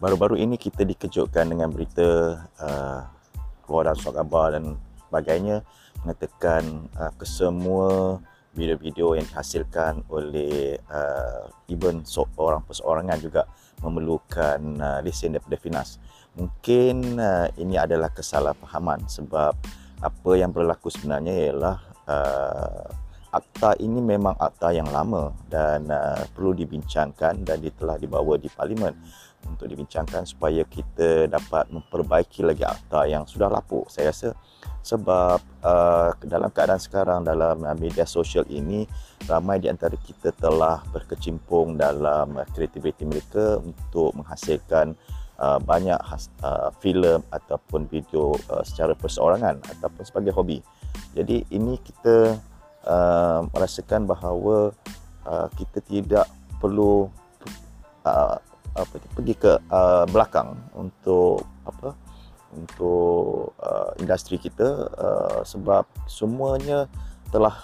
baru-baru ini kita dikejutkan dengan berita uh, keluaran surat khabar dan sebagainya mengatakan uh, kesemua video-video yang dihasilkan oleh uh, even seorang perseorangan juga memerlukan uh, lesen daripada Finas. Mungkin uh, ini adalah kesalahpahaman sebab apa yang berlaku sebenarnya ialah uh, akta ini memang akta yang lama dan uh, perlu dibincangkan dan dia telah dibawa di parlimen untuk dibincangkan supaya kita dapat memperbaiki lagi akta yang sudah lapuk saya rasa. Sebab uh, dalam keadaan sekarang dalam uh, media sosial ini ramai di antara kita telah berkecimpung dalam uh, kreativiti mereka untuk menghasilkan uh, banyak uh, filem ataupun video uh, secara perseorangan ataupun sebagai hobi. Jadi ini kita uh, merasakan bahawa uh, kita tidak perlu uh, apa pergi ke uh, belakang untuk apa untuk uh, industri kita uh, sebab semuanya telah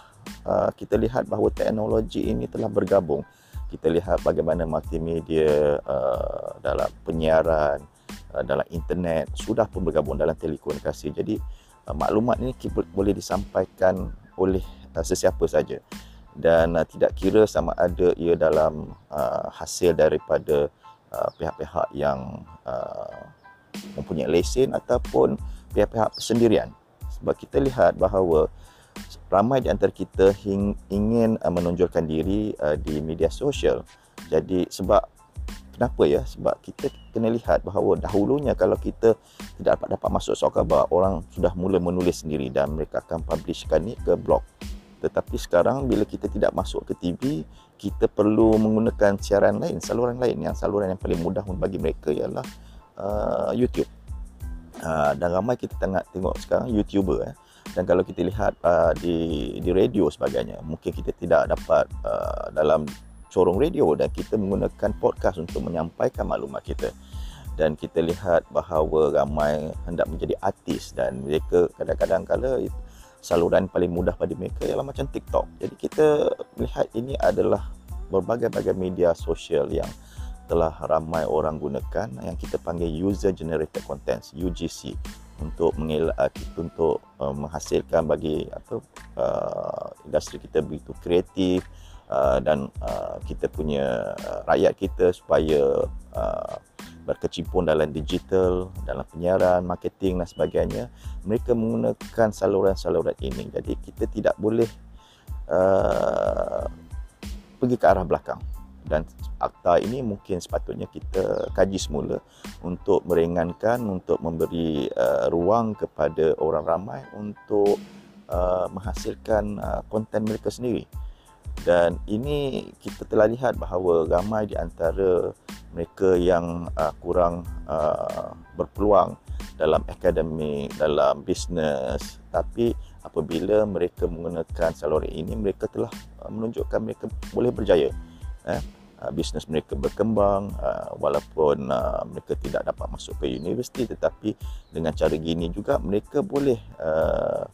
uh, kita lihat bahawa teknologi ini telah bergabung. Kita lihat bagaimana multimedia uh, dalam penyiaran uh, dalam internet sudah pun bergabung dalam telekomunikasi. Jadi uh, maklumat ini boleh disampaikan oleh sesiapa saja. Dan uh, tidak kira sama ada ia dalam uh, hasil daripada uh, pihak-pihak yang uh, mempunyai lesen ataupun pihak-pihak sendirian. Sebab kita lihat bahawa ramai di antara kita ingin uh, menonjolkan diri uh, di media sosial. Jadi sebab kenapa ya? Sebab kita kena lihat bahawa dahulunya kalau kita tidak dapat dapat masuk soal khabar orang sudah mula menulis sendiri dan mereka akan publishkan ni ke blog tetapi sekarang bila kita tidak masuk ke TV kita perlu menggunakan siaran lain saluran lain. Yang saluran yang paling mudah bagi mereka ialah uh, YouTube. Uh, dan ramai kita tengah tengok sekarang YouTuber eh. dan kalau kita lihat uh, di di radio sebagainya mungkin kita tidak dapat uh, dalam corong radio dan kita menggunakan podcast untuk menyampaikan maklumat kita. Dan kita lihat bahawa ramai hendak menjadi artis dan mereka kadang-kadang kala saluran paling mudah pada mereka ialah macam TikTok. Jadi kita melihat ini adalah berbagai-bagai media sosial yang telah ramai orang gunakan yang kita panggil user generated content UGC untuk mengelak untuk uh, menghasilkan bagi apa uh, industri kita begitu kreatif Uh, dan uh, kita punya uh, rakyat kita supaya uh, berkecimpung dalam digital, dalam penyiaran, marketing dan sebagainya, mereka menggunakan saluran-saluran ini. Jadi kita tidak boleh uh, pergi ke arah belakang. Dan akta ini mungkin sepatutnya kita kaji semula untuk meringankan, untuk memberi uh, ruang kepada orang ramai untuk uh, menghasilkan uh, konten mereka sendiri dan ini kita telah lihat bahawa ramai di antara mereka yang uh, kurang uh, berpeluang dalam akademik, dalam bisnes tapi apabila mereka menggunakan saluran ini mereka telah uh, menunjukkan mereka boleh berjaya eh? uh, bisnes mereka berkembang uh, walaupun uh, mereka tidak dapat masuk ke universiti tetapi dengan cara gini juga mereka boleh uh,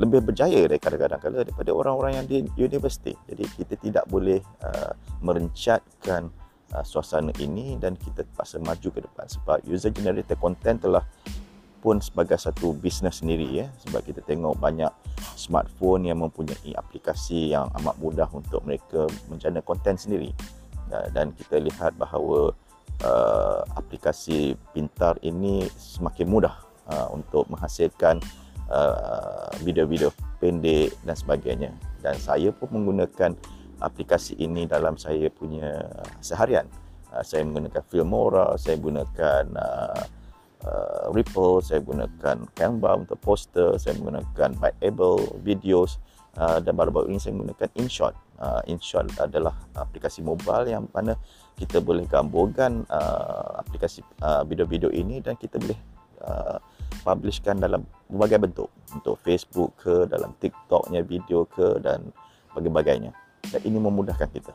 lebih berjaya dari kadang-kadang daripada orang-orang yang di universiti. Jadi kita tidak boleh uh, merencatkan uh, suasana ini dan kita terpaksa maju ke depan. Sebab user generated content telah pun sebagai satu bisnes sendiri ya. Sebab kita tengok banyak smartphone yang mempunyai aplikasi yang amat mudah untuk mereka menjana konten sendiri. Uh, dan kita lihat bahawa uh, aplikasi pintar ini semakin mudah uh, untuk menghasilkan Uh, video-video pendek dan sebagainya. Dan saya pun menggunakan aplikasi ini dalam saya punya seharian. Uh, saya menggunakan Filmora saya menggunakan uh, uh, Ripple saya menggunakan Canva untuk poster saya menggunakan Byteable videos uh, dan baru-baru ini saya menggunakan InShot. Uh, InShot adalah aplikasi mobile yang mana kita boleh gabungkan uh, aplikasi uh, video-video ini dan kita boleh uh, publishkan dalam berbagai bentuk. Untuk Facebook ke dalam TikToknya video ke dan sebagainya dan ini memudahkan kita